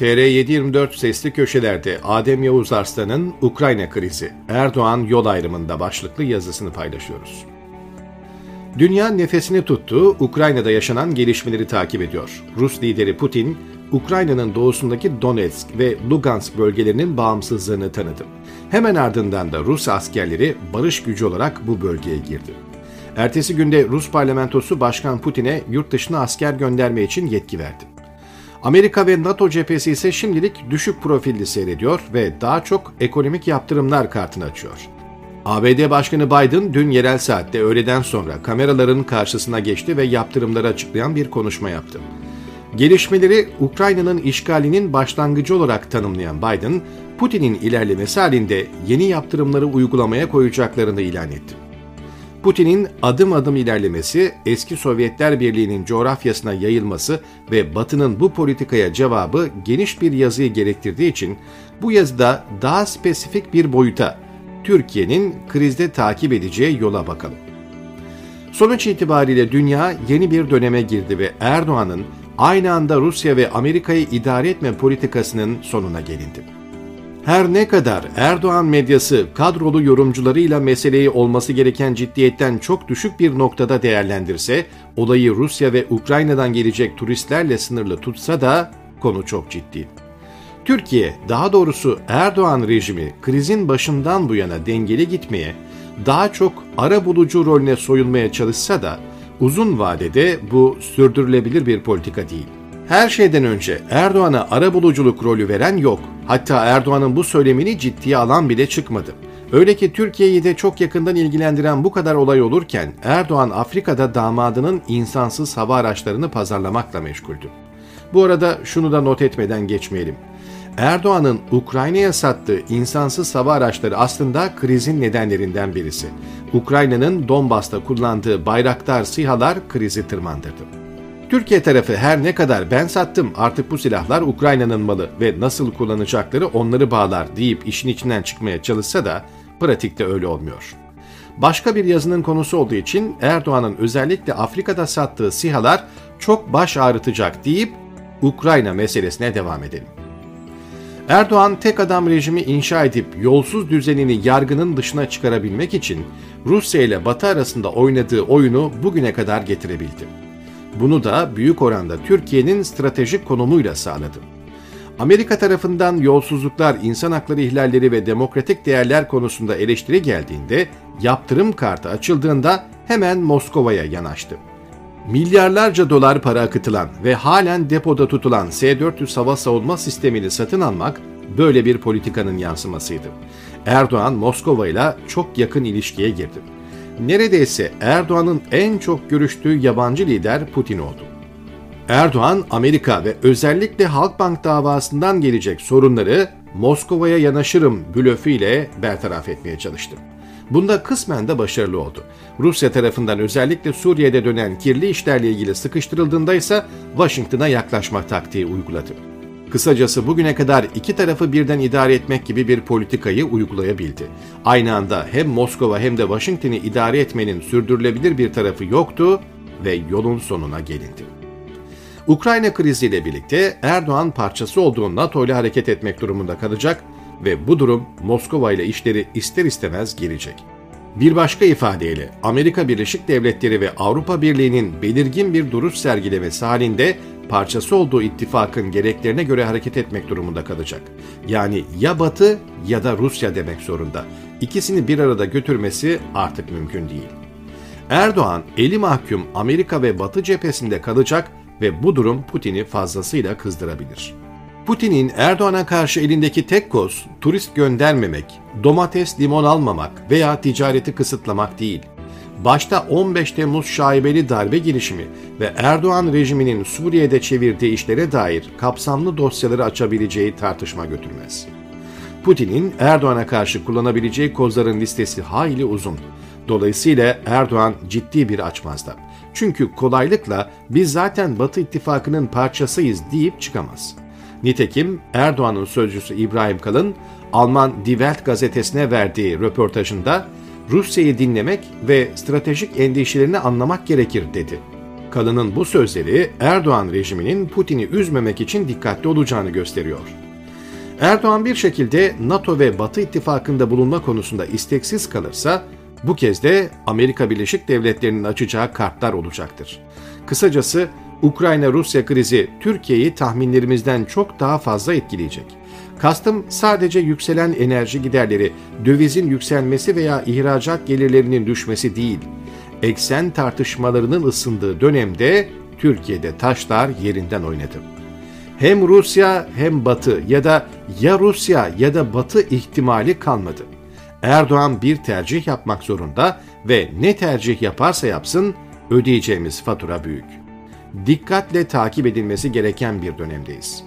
TR724 sesli köşelerde Adem Yavuz Arslan'ın Ukrayna krizi, Erdoğan yol ayrımında başlıklı yazısını paylaşıyoruz. Dünya nefesini tuttu, Ukrayna'da yaşanan gelişmeleri takip ediyor. Rus lideri Putin, Ukrayna'nın doğusundaki Donetsk ve Lugansk bölgelerinin bağımsızlığını tanıdı. Hemen ardından da Rus askerleri barış gücü olarak bu bölgeye girdi. Ertesi günde Rus parlamentosu Başkan Putin'e yurt dışına asker gönderme için yetki verdi. Amerika ve NATO cephesi ise şimdilik düşük profilli seyrediyor ve daha çok ekonomik yaptırımlar kartını açıyor. ABD Başkanı Biden dün yerel saatte öğleden sonra kameraların karşısına geçti ve yaptırımları açıklayan bir konuşma yaptı. Gelişmeleri Ukrayna'nın işgalinin başlangıcı olarak tanımlayan Biden, Putin'in ilerlemesi halinde yeni yaptırımları uygulamaya koyacaklarını ilan etti. Putin'in adım adım ilerlemesi, eski Sovyetler Birliği'nin coğrafyasına yayılması ve Batı'nın bu politikaya cevabı geniş bir yazıyı gerektirdiği için bu yazıda daha spesifik bir boyuta, Türkiye'nin krizde takip edeceği yola bakalım. Sonuç itibariyle dünya yeni bir döneme girdi ve Erdoğan'ın aynı anda Rusya ve Amerika'yı idare etme politikasının sonuna gelindi. Her ne kadar Erdoğan medyası kadrolu yorumcularıyla meseleyi olması gereken ciddiyetten çok düşük bir noktada değerlendirse, olayı Rusya ve Ukrayna'dan gelecek turistlerle sınırlı tutsa da konu çok ciddi. Türkiye, daha doğrusu Erdoğan rejimi krizin başından bu yana dengeli gitmeye, daha çok ara bulucu rolüne soyulmaya çalışsa da uzun vadede bu sürdürülebilir bir politika değil. Her şeyden önce Erdoğan'a ara buluculuk rolü veren yok. Hatta Erdoğan'ın bu söylemini ciddiye alan bile çıkmadı. Öyle ki Türkiye'yi de çok yakından ilgilendiren bu kadar olay olurken Erdoğan Afrika'da damadının insansız hava araçlarını pazarlamakla meşguldü. Bu arada şunu da not etmeden geçmeyelim. Erdoğan'ın Ukrayna'ya sattığı insansız hava araçları aslında krizin nedenlerinden birisi. Ukrayna'nın Donbas'ta kullandığı bayraktar SİHA'lar krizi tırmandırdı. Türkiye tarafı her ne kadar ben sattım artık bu silahlar Ukrayna'nın malı ve nasıl kullanacakları onları bağlar deyip işin içinden çıkmaya çalışsa da pratikte öyle olmuyor. Başka bir yazının konusu olduğu için Erdoğan'ın özellikle Afrika'da sattığı sihalar çok baş ağrıtacak deyip Ukrayna meselesine devam edelim. Erdoğan tek adam rejimi inşa edip yolsuz düzenini yargının dışına çıkarabilmek için Rusya ile Batı arasında oynadığı oyunu bugüne kadar getirebildi. Bunu da büyük oranda Türkiye'nin stratejik konumuyla sağladı. Amerika tarafından yolsuzluklar, insan hakları ihlalleri ve demokratik değerler konusunda eleştiri geldiğinde, yaptırım kartı açıldığında hemen Moskova'ya yanaştı. Milyarlarca dolar para akıtılan ve halen depoda tutulan S-400 hava savunma sistemini satın almak böyle bir politikanın yansımasıydı. Erdoğan Moskova ile çok yakın ilişkiye girdi neredeyse Erdoğan'ın en çok görüştüğü yabancı lider Putin oldu. Erdoğan, Amerika ve özellikle Halkbank davasından gelecek sorunları Moskova'ya yanaşırım blöfüyle bertaraf etmeye çalıştı. Bunda kısmen de başarılı oldu. Rusya tarafından özellikle Suriye'de dönen kirli işlerle ilgili sıkıştırıldığında ise Washington'a yaklaşma taktiği uyguladı. Kısacası bugüne kadar iki tarafı birden idare etmek gibi bir politikayı uygulayabildi. Aynı anda hem Moskova hem de Washington'ı idare etmenin sürdürülebilir bir tarafı yoktu ve yolun sonuna gelindi. Ukrayna kriziyle birlikte Erdoğan parçası olduğu NATO ile hareket etmek durumunda kalacak ve bu durum Moskova ile işleri ister istemez gelecek. Bir başka ifadeyle Amerika Birleşik Devletleri ve Avrupa Birliği'nin belirgin bir duruş sergilemesi halinde parçası olduğu ittifakın gereklerine göre hareket etmek durumunda kalacak. Yani ya Batı ya da Rusya demek zorunda. İkisini bir arada götürmesi artık mümkün değil. Erdoğan eli mahkum Amerika ve Batı cephesinde kalacak ve bu durum Putin'i fazlasıyla kızdırabilir. Putin'in Erdoğan'a karşı elindeki tek koz turist göndermemek, domates limon almamak veya ticareti kısıtlamak değil başta 15 Temmuz şaibeli darbe girişimi ve Erdoğan rejiminin Suriye'de çevirdiği işlere dair kapsamlı dosyaları açabileceği tartışma götürmez. Putin'in Erdoğan'a karşı kullanabileceği kozların listesi hayli uzun. Dolayısıyla Erdoğan ciddi bir açmazda. Çünkü kolaylıkla biz zaten Batı ittifakının parçasıyız deyip çıkamaz. Nitekim Erdoğan'ın sözcüsü İbrahim Kalın, Alman Die Welt gazetesine verdiği röportajında Rusya'yı dinlemek ve stratejik endişelerini anlamak gerekir dedi. Kalın'ın bu sözleri Erdoğan rejiminin Putin'i üzmemek için dikkatli olacağını gösteriyor. Erdoğan bir şekilde NATO ve Batı ittifakında bulunma konusunda isteksiz kalırsa bu kez de Amerika Birleşik Devletleri'nin açacağı kartlar olacaktır. Kısacası Ukrayna-Rusya krizi Türkiye'yi tahminlerimizden çok daha fazla etkileyecek. Kastım sadece yükselen enerji giderleri, dövizin yükselmesi veya ihracat gelirlerinin düşmesi değil. Eksen tartışmalarının ısındığı dönemde Türkiye'de taşlar yerinden oynadı. Hem Rusya hem Batı ya da ya Rusya ya da Batı ihtimali kalmadı. Erdoğan bir tercih yapmak zorunda ve ne tercih yaparsa yapsın ödeyeceğimiz fatura büyük. Dikkatle takip edilmesi gereken bir dönemdeyiz.